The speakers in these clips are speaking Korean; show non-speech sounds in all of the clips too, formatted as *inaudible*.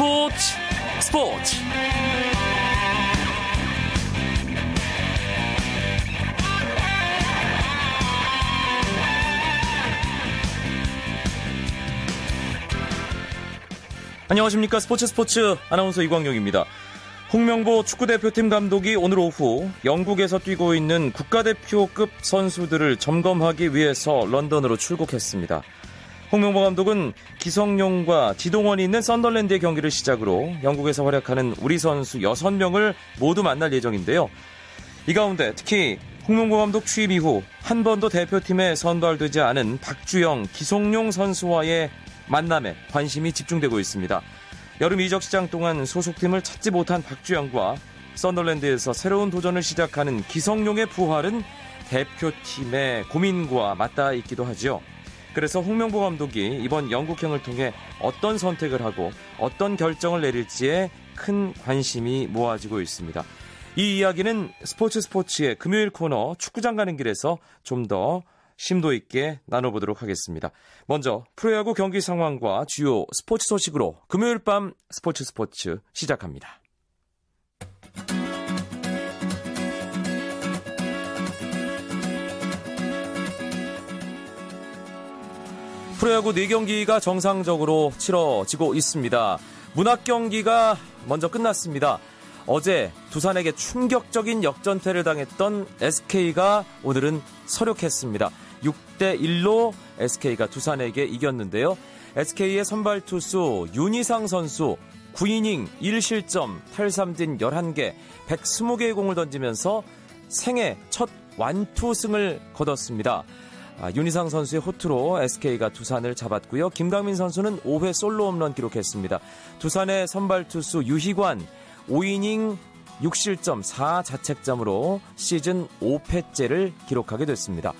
스포츠 스포츠 안녕하십니까 스포츠 스포츠 아나운서 이광용입니다. 홍명보 축구대표팀 감독이 오늘 오후 영국에서 뛰고 있는 국가대표급 선수들을 점검하기 위해서 런던으로 출국했습니다. 홍명보 감독은 기성용과 지동원이 있는 썬더랜드의 경기를 시작으로 영국에서 활약하는 우리 선수 6명을 모두 만날 예정인데요. 이 가운데 특히 홍명보 감독 취임 이후 한 번도 대표팀에 선발되지 않은 박주영, 기성용 선수와의 만남에 관심이 집중되고 있습니다. 여름 이적 시장 동안 소속팀을 찾지 못한 박주영과 썬더랜드에서 새로운 도전을 시작하는 기성용의 부활은 대표팀의 고민과 맞닿아 있기도 하죠. 그래서 홍명보 감독이 이번 영국행을 통해 어떤 선택을 하고 어떤 결정을 내릴지에 큰 관심이 모아지고 있습니다. 이 이야기는 스포츠 스포츠의 금요일 코너 축구장 가는 길에서 좀 더 심도 있게 나눠보도록 하겠습니다. 먼저 프로야구 경기 상황과 주요 스포츠 소식으로 금요일 밤 스포츠 스포츠 시작합니다. 프로야구 4경기가 정상적으로 치러지고 있습니다. 문학 경기가 먼저 끝났습니다. 어제 두산에게 충격적인 역전패를 당했던 SK가 오늘은 서력했습니다. 6대 1로 SK가 두산에게 이겼는데요. SK의 선발 투수 윤희상 선수 9이닝 1실점 탈삼진 11개 120개의 공을 던지면서 생애 첫 완투승을 거뒀습니다. 아, 윤희상 선수의 호투로 SK가 두산을 잡았고요. 김강민 선수는 5회 솔로 홈런 기록했습니다. 두산의 선발 투수 유희관 5이닝 6실점 4자책점으로 시즌 5패째를 기록하게 됐습니다.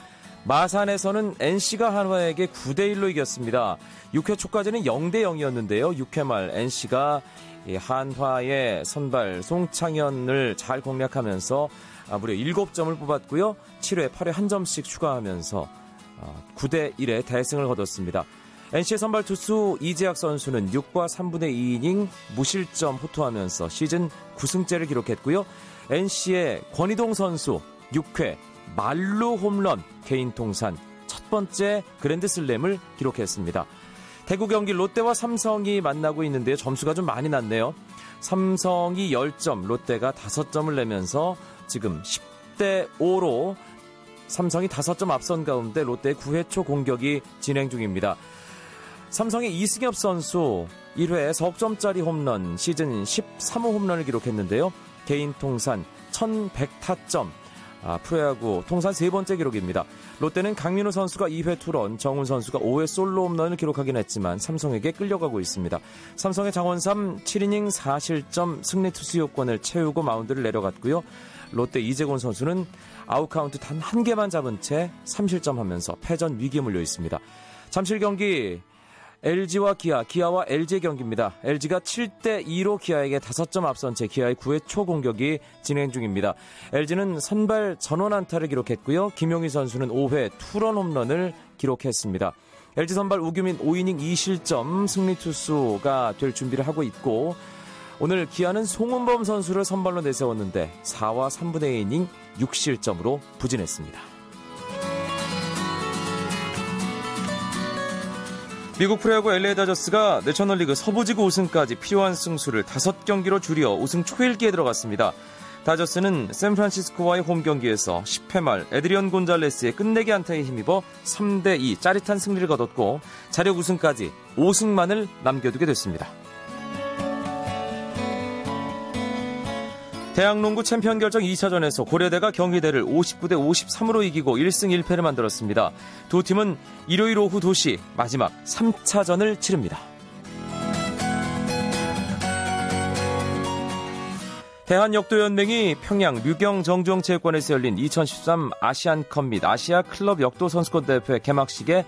마산에서는 NC가 한화에게 9대 1로 이겼습니다. 6회 초까지는 0대 0이었는데요. 6회 말 NC가 한화의 선발 송창현을 잘 공략하면서 무려 7점을 뽑았고요. 7회, 8회 한 점씩 추가하면서 9대 1의 대승을 거뒀습니다. NC의 선발 투수 이재학 선수는 6과 3분의 2이닝 무실점 호투하면서 시즌 9승째를 기록했고요. NC의 권희동 선수 6회 말루 홈런 개인 통산 첫 번째 그랜드슬램을 기록했습니다. 대구 경기 롯데와 삼성이 만나고 있는데요. 점수가 좀 많이 났네요. 삼성이 10점, 롯데가 5점을 내면서 지금 10대 5로 삼성이 5점 앞선 가운데 롯데 9회 초 공격이 진행 중입니다. 삼성의 이승엽 선수 1회 석점짜리 홈런 시즌 13호 홈런을 기록했는데요. 개인 통산 1100타점 아, 프로야구 통산 세 번째 기록입니다. 롯데는 강민호 선수가 2회 투런, 정훈 선수가 5회 솔로 홈런을 기록하긴 했지만 삼성에게 끌려가고 있습니다. 삼성의 장원삼 7이닝 4실점 승리 투수 요건을 채우고 마운드를 내려갔고요. 롯데 이재곤 선수는 아웃카운트 단 한 개만 잡은 채 3실점 하면서 패전 위기에 몰려 있습니다. 잠실 경기 LG와 기아, 기아와 LG 경기입니다. LG가 7대 2로 기아에게 5점 앞선 채 기아의 9회 초 공격이 진행 중입니다. LG는 선발 전원 안타를 기록했고요. 김용의 선수는 5회 투런 홈런을 기록했습니다. LG 선발 우규민 5이닝 2실점 승리 투수가 될 준비를 하고 있고 오늘 기아는 송은범 선수를 선발로 내세웠는데 4와 3분의 2이닝 6실점으로 부진했습니다. 미국 프로야구 LA 다저스가 내셔널리그 서부지구 우승까지 필요한 승수를 5경기로 줄여 우승 초일기에 들어갔습니다. 다저스는 샌프란시스코와의 홈 경기에서 10회 말 에드리언 곤잘레스의 끝내기 안타에 힘입어 3대2 짜릿한 승리를 거뒀고 자력 우승까지 5승만을 남겨두게 됐습니다. 대학농구 챔피언 결정 2차전에서 고려대가 경희대를 59대 53으로 이기고 1승 1패를 만들었습니다. 두 팀은 일요일 오후 2시 마지막 3차전을 치릅니다. 대한역도연맹이 평양 류경 정종체육관에서 열린 2013 아시안컵 및 아시아 클럽 역도 선수권 대회 개막식에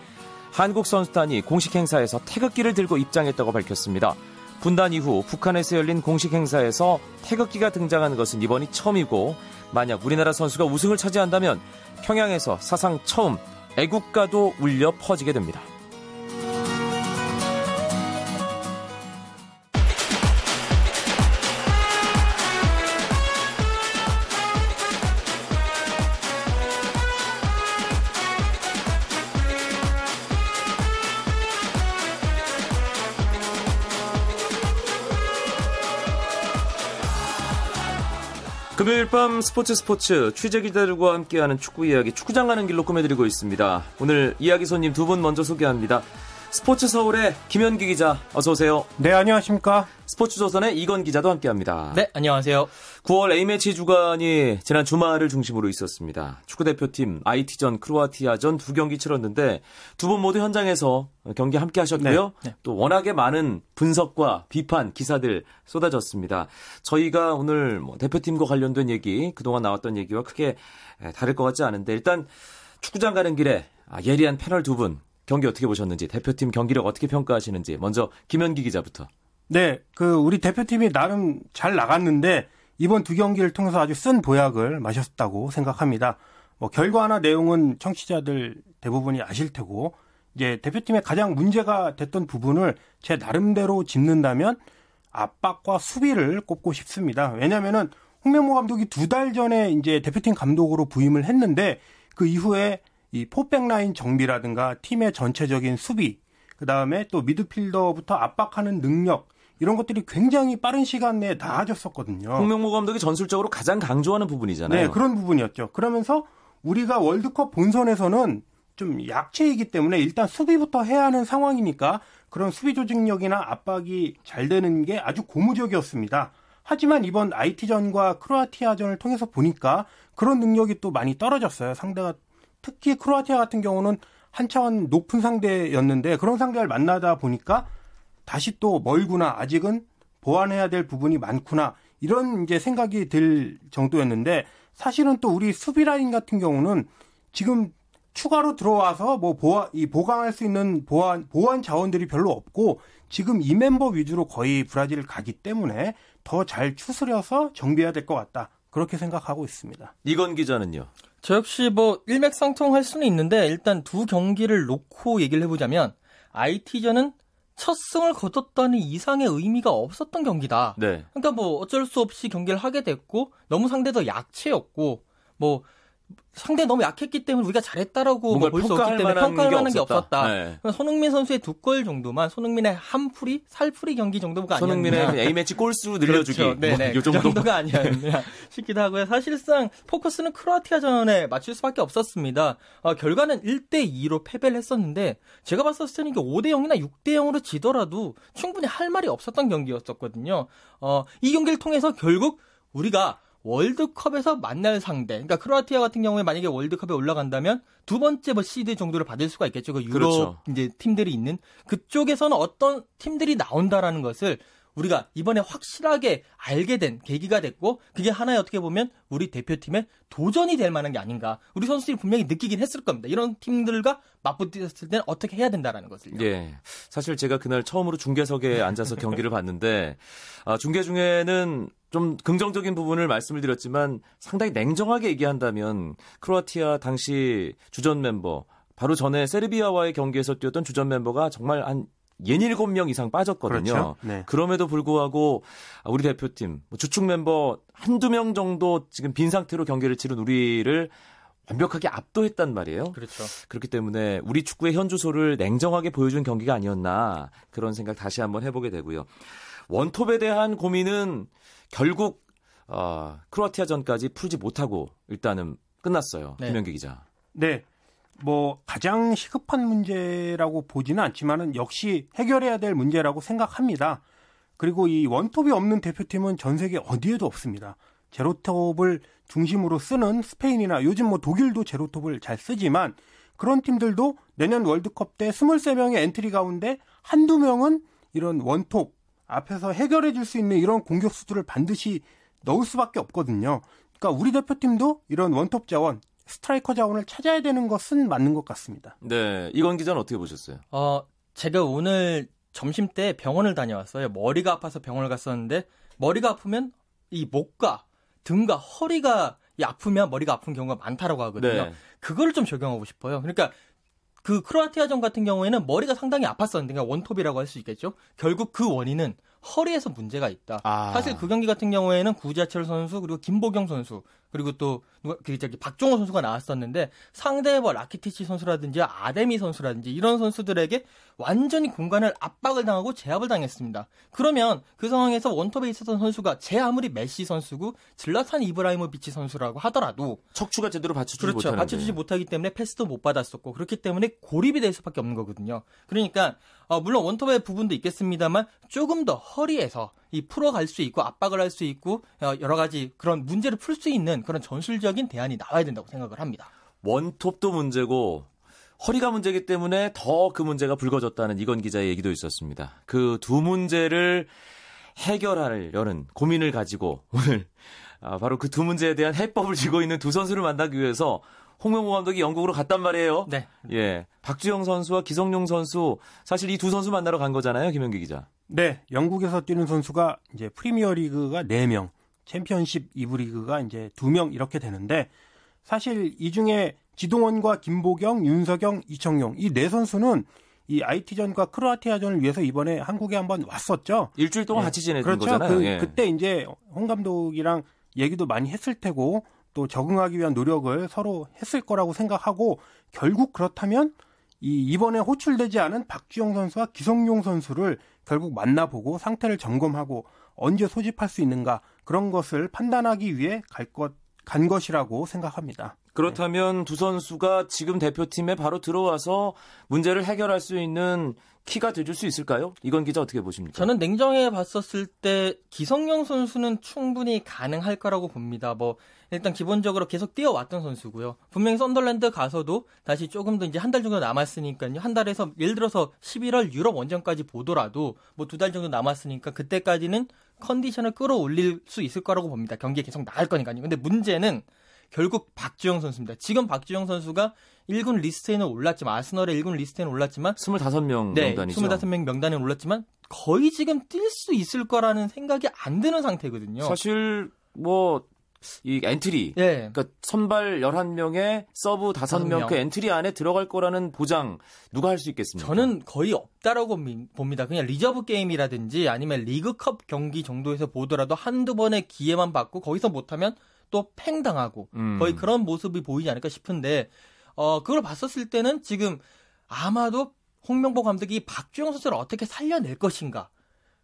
한국 선수단이 공식 행사에서 태극기를 들고 입장했다고 밝혔습니다. 분단 이후 북한에서 열린 공식 행사에서 태극기가 등장하는 것은 이번이 처음이고 만약 우리나라 선수가 우승을 차지한다면 평양에서 사상 처음 애국가도 울려 퍼지게 됩니다. 금요일 밤 스포츠 스포츠 취재 기자들과 함께하는 축구 이야기 축구장 가는 길로 꾸며드리고 있습니다. 오늘 이야기 손님 두 분 먼저 소개합니다. 스포츠 서울의 김현기 기자 어서 오세요. 네 안녕하십니까. 스포츠 조선의 이건 기자도 함께합니다. 네 안녕하세요. 9월 A매치 주간이 지난 주말을 중심으로 있었습니다. 축구 대표팀 IT전 크로아티아전 두 경기 치렀는데 두 분 모두 현장에서 경기 함께 하셨고요. 네, 네. 또 워낙에 많은 분석과 비판 기사들 쏟아졌습니다. 저희가 오늘 뭐 대표팀과 관련된 얘기 그동안 나왔던 얘기와 크게 다를 것 같지 않은데 일단 축구장 가는 길에 아, 예리한 패널 두 분 경기 어떻게 보셨는지 대표팀 경기력 어떻게 평가하시는지 먼저 김현기 기자부터. 네, 그 우리 대표팀이 나름 잘 나갔는데 이번 두 경기를 통해서 아주 쓴 보약을 마셨다고 생각합니다. 뭐 결과나 내용은 청취자들 대부분이 아실 테고 이제 대표팀의 가장 문제가 됐던 부분을 제 나름대로 짚는다면 압박과 수비를 꼽고 싶습니다. 왜냐면은 홍명보 감독이 두 달 전에 이제 대표팀 감독으로 부임을 했는데 그 이후에 이 포백 라인 정비라든가 팀의 전체적인 수비, 그 다음에 또 미드필더부터 압박하는 능력, 이런 것들이 굉장히 빠른 시간 내에 나아졌었거든요. 홍명보 감독이 전술적으로 가장 강조하는 부분이잖아요. 네, 그런 부분이었죠. 그러면서 우리가 월드컵 본선에서는 좀 약체이기 때문에 일단 수비부터 해야 하는 상황이니까 그런 수비 조직력이나 압박이 잘 되는 게 아주 고무적이었습니다. 하지만 이번 IT전과 크로아티아전을 통해서 보니까 그런 능력이 또 많이 떨어졌어요. 상대가 특히 크로아티아 같은 경우는 한 차원 높은 상대였는데 그런 상대를 만나다 보니까 다시 또 멀구나 아직은 보완해야 될 부분이 많구나 이런 이제 생각이 들 정도였는데 사실은 또 우리 수비 라인 같은 경우는 지금 추가로 들어와서 뭐 보완 이 보강할 수 있는 보완 보완 자원들이 별로 없고 지금 이 멤버 위주로 거의 브라질을 가기 때문에 더 잘 추스려서 정비해야 될 것 같다 그렇게 생각하고 있습니다. 이건 기자는요. 저 역시 뭐 일맥상통할 수는 있는데 일단 두 경기를 놓고 얘기를 해보자면 IT전은 첫 승을 거뒀다는 이상의 의미가 없었던 경기다. 네. 그러니까 뭐 어쩔 수 없이 경기를 하게 됐고 너무 상대도 약체였고 뭐 상대 너무 약했기 때문에 우리가 잘했다라고 뭐 볼수 없기 때문에 평가할 만한 게, 게 없었다. 네. 손흥민 선수의 두 골 정도만 손흥민의 한 풀이 살풀이 경기 정도가. 손흥민의 A 매치 골수 늘려주기. 그렇죠. 네네. 뭐, 그 정도 가 *laughs* 아니었나 싶기도 하고요. 사실상 포커스는 크로아티아전에 맞출 수밖에 없었습니다. 어, 결과는 1대 2로 패배를 했었는데 제가 봤었을 때는 이게 5대 0이나 6대 0으로 지더라도 충분히 할 말이 없었던 경기였었거든요. 어, 이 경기를 통해서 결국 우리가 월드컵에서 만날 상대. 그러니까 크로아티아 같은 경우에 만약에 월드컵에 올라간다면 두 번째 뭐 시드 정도를 받을 수가 있겠죠. 그 유럽 그렇죠. 이제 팀들이 있는 그쪽에서는 어떤 팀들이 나온다라는 것을 우리가 이번에 확실하게 알게 된 계기가 됐고 그게 하나의 어떻게 보면 우리 대표팀의 도전이 될 만한 게 아닌가. 우리 선수들이 분명히 느끼긴 했을 겁니다. 이런 팀들과 맞붙었을 때는 어떻게 해야 된다라는 것을. 예. 사실 제가 그날 처음으로 중계석에 앉아서 경기를 *laughs* 봤는데 아, 중계 중에는 좀 긍정적인 부분을 말씀을 드렸지만 상당히 냉정하게 얘기한다면 크로아티아 당시 주전 멤버 바로 전에 세르비아와의 경기에서 뛰었던 주전 멤버가 정말 한 67명 이상 빠졌거든요. 그렇죠? 네. 그럼에도 불구하고 우리 대표팀 뭐 주축 멤버 한두 명 정도 지금 빈 상태로 경기를 치른 우리를 완벽하게 압도했단 말이에요. 그렇죠. 그렇기 때문에 우리 축구의 현주소를 냉정하게 보여준 경기가 아니었나 그런 생각 다시 한번 해보게 되고요. 원톱에 대한 고민은 결국 어, 크로아티아전까지 풀지 못하고 일단은 끝났어요. 네. 김현기 기자. 네. 뭐 가장 시급한 문제라고 보지는 않지만은 역시 해결해야 될 문제라고 생각합니다. 그리고 이 원톱이 없는 대표팀은 전 세계 어디에도 없습니다. 제로톱을 중심으로 쓰는 스페인이나 요즘 뭐 독일도 제로톱을 잘 쓰지만 그런 팀들도 내년 월드컵 때 23명의 엔트리 가운데 한두 명은 이런 원톱 앞에서 해결해 줄 수 있는 이런 공격수들을 반드시 넣을 수밖에 없거든요. 그러니까 우리 대표팀도 이런 원톱 자원, 스트라이커 자원을 찾아야 되는 것은 맞는 것 같습니다. 네, 이건 기자는 어떻게 보셨어요? 어, 제가 오늘 점심 때 병원을 다녀왔어요. 머리가 아파서 병원을 갔었는데 머리가 아프면 이 목과 등과 허리가 아프면 머리가 아픈 경우가 많다라고 하거든요. 네. 그거를 좀 적용하고 싶어요. 그러니까 그 크로아티아전 같은 경우에는 머리가 상당히 아팠었는데 그러니까 원톱이라고 할 수 있겠죠. 결국 그 원인은 허리에서 문제가 있다. 아. 사실 그 경기 같은 경우에는 구자철 선수 그리고 김보경 선수 그리고 또 누가 그 저기 박종호 선수가 나왔었는데 상대의 뭐 라키티치 선수라든지 아데미 선수라든지 이런 선수들에게 완전히 공간을 압박을 당하고 제압을 당했습니다. 그러면 그 상황에서 원톱에 있었던 선수가 제 아무리 메시 선수고 질라탄 이브라히모비치 선수라고 하더라도 척추가 제대로 받쳐주지 그렇죠. 못하는데. 받쳐주지 못하기 때문에 패스도 못 받았었고 그렇기 때문에 고립이 될 수밖에 없는 거거든요. 그러니까 어, 물론 원톱의 부분도 있겠습니다만 조금 더 허리에서 이 풀어갈 수 있고 압박을 할 수 있고 어, 여러 가지 그런 문제를 풀 수 있는 그런 전술적인 대안이 나와야 된다고 생각을 합니다. 원톱도 문제고 허리가 문제이기 때문에 더 그 문제가 불거졌다는 이건 기자의 얘기도 있었습니다. 그 두 문제를 해결하려는 고민을 가지고 오늘 아, 바로 그 두 문제에 대한 해법을 쥐고 있는 두 선수를 만나기 위해서 홍명보 감독이 영국으로 갔단 말이에요. 네. 예. 박주영 선수와 기성용 선수 사실 이 두 선수 만나러 간 거잖아요, 김현기 기자. 네, 영국에서 뛰는 선수가 이제 프리미어 리그가 4명, 챔피언십 2부 리그가 이제 2명 이렇게 되는데 사실 이 중에 지동원과 김보경, 윤석영, 이청용 이 네 선수는 이 IT전과 크로아티아전을 위해서 이번에 한국에 한번 왔었죠. 일주일 동안 예. 같이 지냈던 그렇죠. 거잖아요. 그, 예. 그때 이제 홍 감독이랑 얘기도 많이 했을 테고 또 적응하기 위한 노력을 서로 했을 거라고 생각하고 결국 그렇다면 이 이번에 호출되지 않은 박주영 선수와 기성용 선수를 결국 만나보고 상태를 점검하고 언제 소집할 수 있는가 그런 것을 판단하기 위해 갈 것, 간 것이라고 생각합니다. 그렇다면 두 선수가 지금 대표팀에 바로 들어와서 문제를 해결할 수 있는 키가 되줄 수 있을까요? 이건 기자 어떻게 보십니까? 저는 냉정해 봤었을 때 기성용 선수는 충분히 가능할 거라고 봅니다. 뭐 일단 기본적으로 계속 뛰어왔던 선수고요. 분명히 썬더랜드 가서도 다시 조금 더 이제 한 달 정도 남았으니까요. 한 달에서 예를 들어서 11월 유럽 원정까지 보더라도 뭐 두 달 정도 남았으니까 그때까지는 컨디션을 끌어올릴 수 있을 거라고 봅니다. 경기에 계속 나갈 거니까요. 근데 문제는 결국 박주영 선수입니다. 지금 박주영 선수가 1군 리스트에는 올랐지만 아스널의 1군 리스트에는 올랐지만 25명 네, 명단이죠. 25명 명단에 올랐지만 거의 지금 뛸 수 있을 거라는 생각이 안 드는 상태거든요. 사실 뭐이 엔트리 예. 그러니까 선발 11명에 서브 5명 명. 그 엔트리 안에 들어갈 거라는 보장 누가 할 수 있겠습니까? 저는 거의 없다라고 미- 봅니다. 그냥 리저브 게임이라든지 아니면 리그컵 경기 정도에서 보더라도 한두 번의 기회만 받고 거기서 못하면 또 팽당하고 음. 거의 그런 모습이 보이지 않을까 싶은데 어 그걸 봤었을 때는 지금 아마도 홍명보 감독이 박주영 선수를 어떻게 살려낼 것인가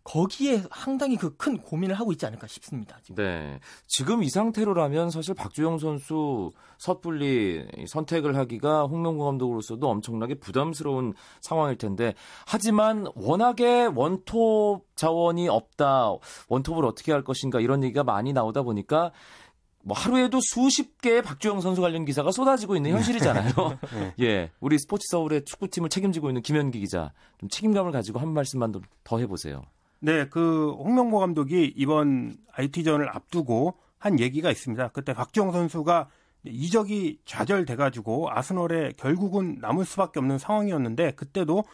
거기에 상당히 그 큰 고민을 하고 있지 않을까 싶습니다. 지금. 네. 지금 이 상태로라면 사실 박주영 선수 섣불리 선택을 하기가 홍명보 감독으로서도 엄청나게 부담스러운 상황일 텐데 하지만 워낙에 원톱 자원이 없다. 원톱을 어떻게 할 것인가 이런 얘기가 많이 나오다 보니까 뭐 하루에도 수십 개의 박주영 선수 관련 기사가 쏟아지고 있는 현실이잖아요. *laughs* 네. *laughs* 예. 우리 스포츠 서울의 축구팀을 책임지고 있는 김현기 기자 좀 책임감을 가지고 한 말씀만 더- 더 해보세요. 네, 그 홍명보 감독이 이번 IT전을 앞두고 한 얘기가 있습니다. 그때 박주영 선수가 이적이 좌절돼가지고 아스널에 결국은 남을 수밖에 없는 상황이었는데 그때도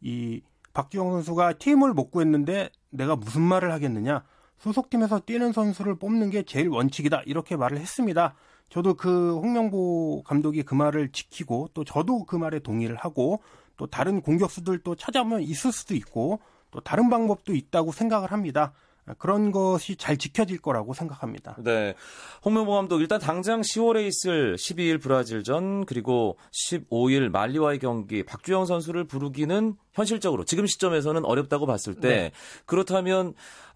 이 박주영 선수가 팀을 못 구했는데 내가 무슨 말을 하겠느냐 소속팀에서 뛰는 선수를 뽑는 게 제일 원칙이다 이렇게 말을 했습니다. 저도 그 홍명보 감독이 그 말을 지키고 또 저도 그 말에 동의를 하고 또 다른 공격수들 또 찾아보면 있을 수도 있고 또 다른 방법도 있다고 생각을 합니다. 그런 것이 잘 지켜질 거라고 생각합니다. 네. 홍명보 감독 일단 당장 10월에 있을 12일 브라질전 그리고 15일 말리와의 경기 박주영 선수를 부르기는 현실적으로 지금 시점에서는 어렵다고 봤을 때 네. 그렇다면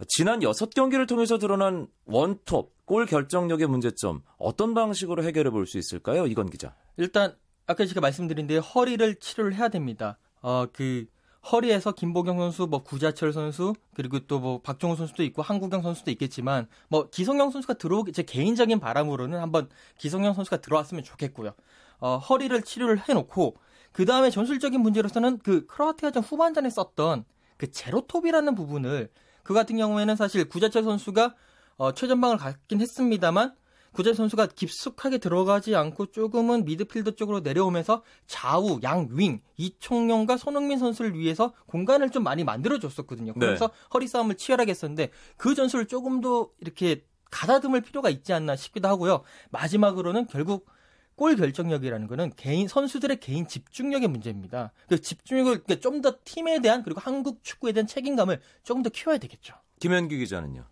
지난 6경기를 통해서 드러난 원톱 골 결정력의 문제점 어떤 방식으로 해결해 볼 수 있을까요? 이건 기자. 일단 아까 제가 말씀드린 데 허리를 치료를 해야 됩니다. 어 그 허리에서 김보경 선수, 뭐 구자철 선수, 그리고 또 뭐 박종호 선수도 있고 한국영 선수도 있겠지만 뭐 기성용 선수가 들어오기 제 개인적인 바람으로는 한번 기성용 선수가 들어왔으면 좋겠고요. 어 허리를 치료를 해놓고 그 다음에 전술적인 문제로서는 그 크로아티아전 후반전에 썼던 그 제로톱이라는 부분을 그 같은 경우에는 사실 구자철 선수가 어, 최전방을 갔긴 했습니다만 구자철 선수가 깊숙하게 들어가지 않고 조금은 미드필더 쪽으로 내려오면서 좌우 양윙 이총용과 손흥민 선수를 위해서 공간을 좀 많이 만들어 줬었거든요. 그래서 허리 싸움을 치열하게 했었는데 그 전술을 조금 더 이렇게 가다듬을 필요가 있지 않나 싶기도 하고요. 마지막으로는 결국 골 결정력이라는 거는 개인 선수들의 개인 집중력의 문제입니다. 그 집중력을 좀더 팀에 대한 그리고 한국 축구에 대한 책임감을 조금 더 키워야 되겠죠. 김현기 기자는요.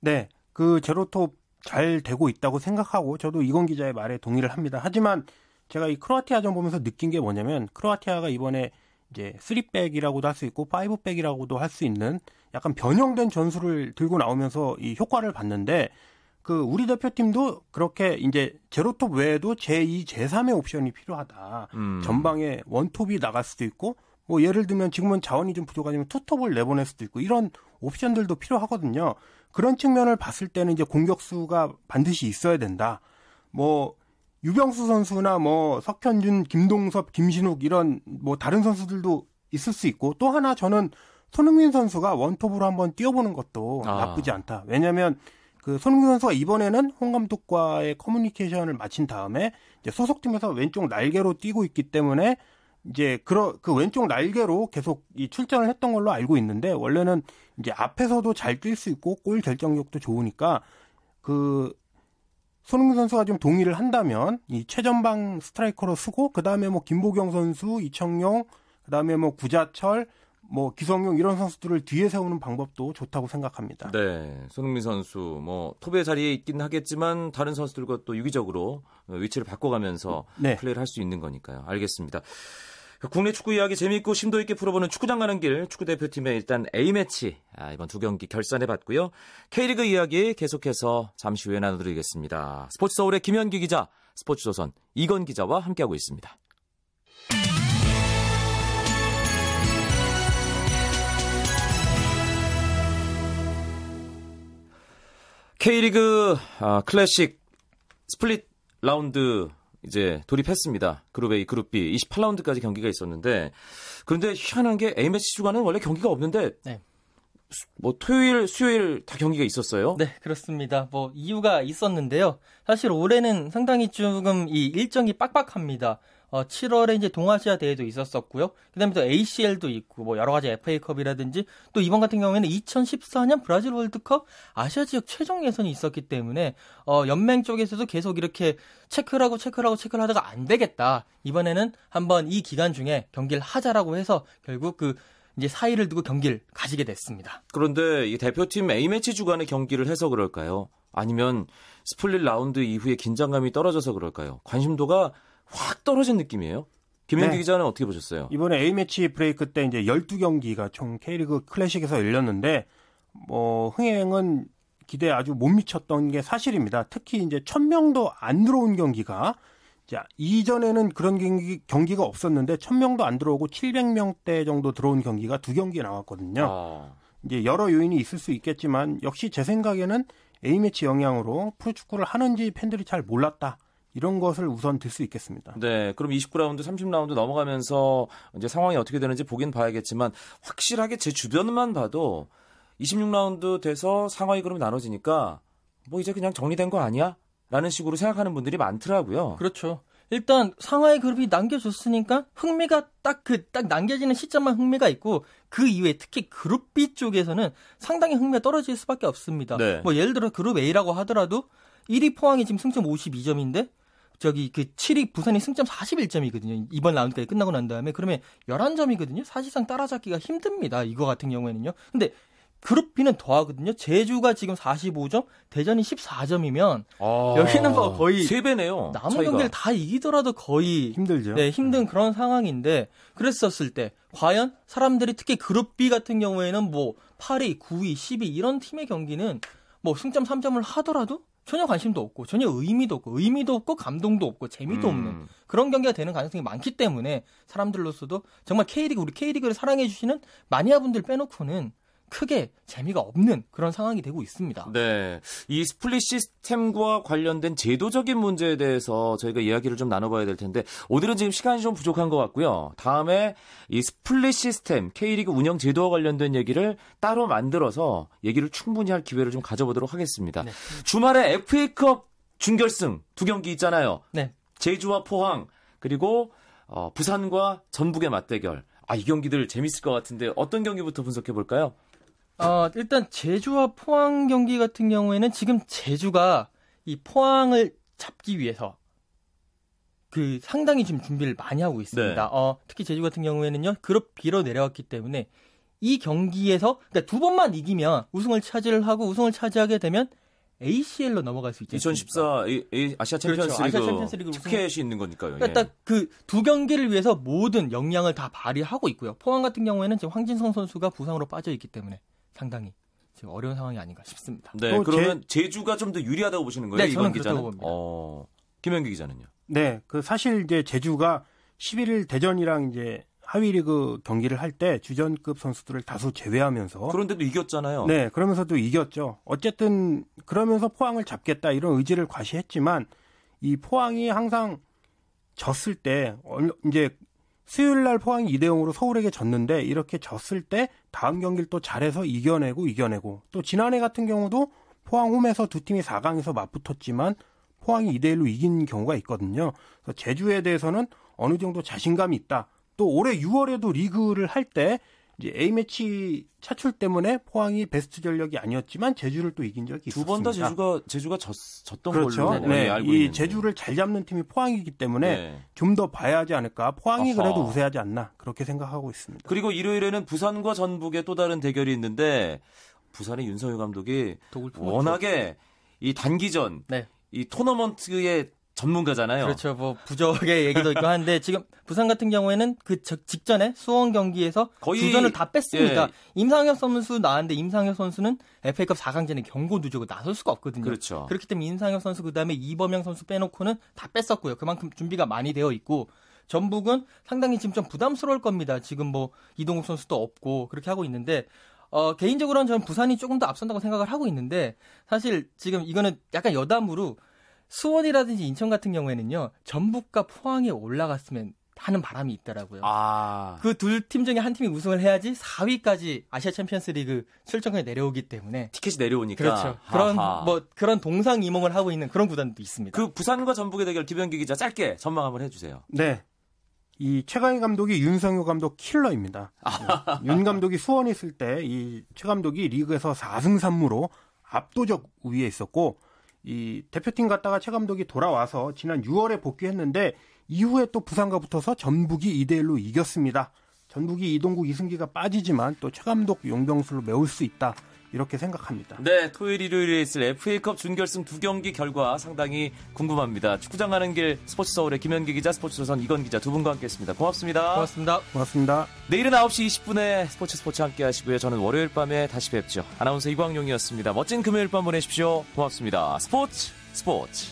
네, 그 제로톱 잘 되고 있다고 생각하고 저도 이건 기자의 말에 동의를 합니다. 하지만 제가 이 크로아티아전 보면서 느낀 게 뭐냐면 크로아티아가 이번에 이제 3백이라고도 할 수 있고 5백이라고도 할 수 있는 약간 변형된 전술을 들고 나오면서 이 효과를 봤는데 그 우리 대표팀도 그렇게 이제 제로톱 외에도 제2, 제3의 옵션이 필요하다. 음. 전방에 원톱이 나갈 수도 있고 뭐 예를 들면 지금은 자원이 좀 부족하지만 투톱을 내보낼 수도 있고 이런 옵션들도 필요하거든요. 그런 측면을 봤을 때는 이제 공격수가 반드시 있어야 된다. 뭐 유병수 선수나 뭐 석현준, 김동섭, 김신욱 이런 뭐 다른 선수들도 있을 수 있고 또 하나 저는 손흥민 선수가 원톱으로 한번 뛰어보는 것도 아. 나쁘지 않다. 왜냐하면 그 손흥민 선수가 이번에는 홍 감독과의 커뮤니케이션을 마친 다음에 이제 소속팀에서 왼쪽 날개로 뛰고 있기 때문에 이제 그러 그 왼쪽 날개로 계속 이 출전을 했던 걸로 알고 있는데 원래는 이제 앞에서도 잘 뛸 수 있고 골 결정력도 좋으니까 그 손흥민 선수가 좀 동의를 한다면 이 최전방 스트라이커로 쓰고 그 다음에 뭐 김보경 선수, 이청용, 그 다음에 뭐 구자철, 뭐 기성용 이런 선수들을 뒤에 세우는 방법도 좋다고 생각합니다. 네, 손흥민 선수 뭐 톱의 자리에 있긴 하겠지만 다른 선수들과 또 유기적으로 위치를 바꿔가면서 네. 플레이를 할 수 있는 거니까요. 알겠습니다. 국내 축구 이야기 재미있고 심도 있게 풀어보는 축구장 가는 길 축구 대표팀의 일단 A 매치 아, 이번 두 경기 결산해 봤고요. K리그 이야기 계속해서 잠시 후에 나눠드리겠습니다. 스포츠 서울의 김현기 기자, 스포츠조선 이건 기자와 함께하고 있습니다. K리그 아, 클래식 스플릿 라운드 이제 돌입했습니다. 그룹 A, 그룹 B 28라운드까지 경기가 있었는데 그런데 희한한 게 A매치 주간은 원래 경기가 없는데 네. 뭐 토요일, 수요일 다 경기가 있었어요? 네, 그렇습니다. 뭐 이유가 있었는데요. 사실 올해는 상당히 조금 이 일정이 빡빡합니다. 어, 7월에 이제 동아시아 대회도 있었었고요. 그다음에 또 ACL도 있고 뭐 여러 가지 FA컵이라든지 또 이번 같은 경우에는 2014년 브라질 월드컵 아시아 지역 최종 예선이 있었기 때문에 어, 연맹 쪽에서도 계속 이렇게 체크를 하고 체크를 하고 체크를 하다가 안 되겠다. 이번에는 한번 이 기간 중에 경기를 하자라고 해서 결국 그 이제 사이를 두고 경기를 가지게 됐습니다. 그런데 이 대표팀 A매치 주간에 경기를 해서 그럴까요? 아니면 스플릿 라운드 이후에 긴장감이 떨어져서 그럴까요? 관심도가 확 떨어진 느낌이에요. 김현기 네. 기자는 어떻게 보셨어요? 이번에 A매치 브레이크 때 이제 12경기가 총 K리그 클래식에서 열렸는데 뭐 흥행은 기대에 아주 못 미쳤던 게 사실입니다. 특히 이제 1000명도 안 들어온 경기가 자, 이전에는 그런 경기, 경기 가 없었는데 1000명도 안 들어오고 700명대 정도 들어온 경기가 두 경기 나왔거든요. 아. 이제 여러 요인이 있을 수 있겠지만 역시 제 생각에는 A매치 영향으로 프로축구를 하는지 팬들이 잘 몰랐다. 이런 것을 우선 들 수 있겠습니다. 네, 그럼 29라운드, 30라운드 넘어가면서 이제 상황이 어떻게 되는지 보긴 봐야겠지만 확실하게 제 주변만 봐도 26라운드 돼서 상황이 그럼 나눠지니까 뭐 이제 그냥 정리된 거 아니야? 라는 식으로 생각하는 분들이 많더라고요. 그렇죠. 일단 상하이 그룹이 남겨줬으니까 흥미가 딱 그딱 그, 남겨지는 시점만 흥미가 있고 그 이후에 특히 그룹 B 쪽에서는 상당히 흥미가 떨어질 수밖에 없습니다. 네. 뭐 예를 들어 그룹 A라고 하더라도 1위 포항이 지금 승점 52점인데 저기 그 7위 부산이 승점 41점이거든요. 이번 라운드까지 끝나고 난 다음에 그러면 11점이거든요. 사실상 따라잡기가 힘듭니다. 이거 같은 경우에는요. 근데 그룹 B는 더하거든요. 제주가 지금 45점, 대전이 14점이면 아, 여기는 뭐 거의 3배네요. 남은 차이가. 경기를 다 이기더라도 거의 힘들죠. 네, 힘든 그런 상황인데 그랬었을 때 과연 사람들이 특히 그룹 B 같은 경우에는 뭐 8위, 9위, 10위 이런 팀의 경기는 뭐 승점 3점을 하더라도 전혀 관심도 없고 전혀 의미도 없고 의미도 없고 감동도 없고 재미도 음. 없는 그런 경기가 되는 가능성이 많기 때문에 사람들로서도 정말 K리그 우리 K리그를 사랑해 주시는 마니아분들 빼놓고는 크게 재미가 없는 그런 상황이 되고 있습니다. 네. 이 스플릿 시스템과 관련된 제도적인 문제에 대해서 저희가 이야기를 좀 나눠봐야 될 텐데 오늘은 지금 시간이 좀 부족한 것 같고요. 다음에 이 스플릿 시스템 K리그 운영 제도와 관련된 얘기를 따로 만들어서 얘기를 충분히 할 기회를 좀 가져보도록 하겠습니다. 네. 주말에 FA컵 준결승 두 경기 있잖아요. 네. 제주와 포항 그리고 어, 부산과 전북의 맞대결. 아, 이 경기들 재밌을 것 같은데 어떤 경기부터 분석해 볼까요? 어, 일단 제주와 포항 경기 같은 경우에는 지금 제주가 이 포항을 잡기 위해서 그 상당히 지금 준비를 많이 하고 있습니다. 네. 어, 특히 제주 같은 경우에는요. 그룹 B로 내려왔기 때문에 이 경기에서 그러니까 두 번만 이기면 우승을 차지를 하고 우승을 차지하게 되면 ACL로 넘어갈 수 있지 2014 A, A, 아시아 챔피언스 그렇죠. 리그 리그 우승- 티켓이 있는 거니까요. 그러니까 예. 딱 그 두 경기를 위해서 모든 역량을 다 발휘하고 있고요. 포항 같은 경우에는 지금 황진성 선수가 부상으로 빠져 있기 때문에 상당히 지금 어려운 상황이 아닌가 싶습니다. 네, 또 그러면 제... 주가 좀 더 유리하다고 보시는 거예요? 네, 이번 저는 기자는? 그렇다고 봅니다. 어, 김현기 기자는요? 네, 그 사실 이제 제주가 11일 대전이랑 이제 하위리그 경기를 할 때 주전급 선수들을 다수 제외하면서 그런데도 이겼잖아요. 네, 그러면서도 이겼죠. 어쨌든 그러면서 포항을 잡겠다 이런 의지를 과시했지만 이 포항이 항상 졌을 때 얼- 이제 수요일 날 포항이 2대 0으로 서울에게 졌는데 이렇게 졌을 때 다음 경기를 또 잘해서 이겨내고 이겨내고 또 지난해 같은 경우도 포항 홈에서 두 팀이 4강에서 맞붙었지만 포항이 2대 1로 이긴 경우가 있거든요. 그래서 제주에 대해서는 어느 정도 자신감이 있다. 또 올해 6월에도 리그를 할 때 이제 A매치 차출 때문에 포항이 베스트 전력이 아니었지만 제주를 또 이긴 적이 두 있었습니다. 번다 제주가 제주가 졌, 졌던 그렇죠. 걸로 네, 예, 알고 이 있는데. 제주를 잘 잡는 팀이 포항이기 때문에 네. 좀더 봐야 하지 않을까. 포항이 아하. 그래도 우세하지 않나 그렇게 생각하고 있습니다. 그리고 일요일에는 부산과 전북의 또 다른 대결이 있는데 부산의 윤석열 감독이. 워낙에 이 단기전 네. 이 토너먼트의 전문가잖아요. 그렇죠. 뭐 부적의 얘기도 있고 한데 지금 부산 같은 경우에는 그 적- 직전에 수원 경기에서 거의- 주전을 다 뺐습니다. 예. 임상혁 선수 나왔는데 임상혁 선수는 FA컵 4강전에 경고 누적으로 나설 수가 없거든요. 그렇죠. 그렇기 때문에 임상혁 선수 그다음에 이범영 선수 빼놓고는 다 뺐었고요. 그만큼 준비가 많이 되어 있고 전북은 상당히 지금 좀 부담스러울 겁니다. 지금 뭐 이동국 선수도 없고 그렇게 하고 있는데 어, 개인적으로는 저는 부산이 조금 더 앞선다고 생각을 하고 있는데 사실 지금 이거는 약간 여담으로 수원이라든지 인천 같은 경우에는요 전북과 포항이 올라갔으면 하는 바람이 있더라고요. 아. 그 둘 팀 중에 한 팀이 우승을 해야지 4위까지 아시아 챔피언스리그 출전권에 내려오기 때문에 티켓이 내려오니까. 그렇죠. 그런 하하. 뭐 그런 동상이몽을 하고 있는 그런 구단도 있습니다. 그 부산과 전북의 대결 김현기 기자 짧게 전망 한번 해주세요. 네. 이 최강희 감독이 윤성효 감독 킬러입니다. 네. 윤 감독이 수원에 있을 때 이 최 감독이 리그에서 4승 3무로 압도적 우위에 있었고 이 대표팀 갔다가 최 감독이 돌아와서 지난 6월에 복귀했는데 이후에 또 부산과 붙어서 전북이 2대 1로 이겼습니다. 전북이 이동국 이승기가 빠지지만 또 최 감독 용병수로 메울 수 있다. 이렇게 생각합니다. 네, 토요일 일요일에 있을 FA컵 준결승 두 경기 결과 상당히 궁금합니다. 축구장 가는 길 스포츠 서울의 김현기 기자, 스포츠조선 이건 기자 두 분과 함께했습니다. 고맙습니다. 고맙습니다. 고맙습니다. 내일은 9시 20분에 스포츠 스포츠 함께 하시고요. 저는 월요일 밤에 다시 뵙죠. 아나운서 이광용이었습니다. 멋진 금요일 밤 보내십시오. 고맙습니다. 스포츠 스포츠.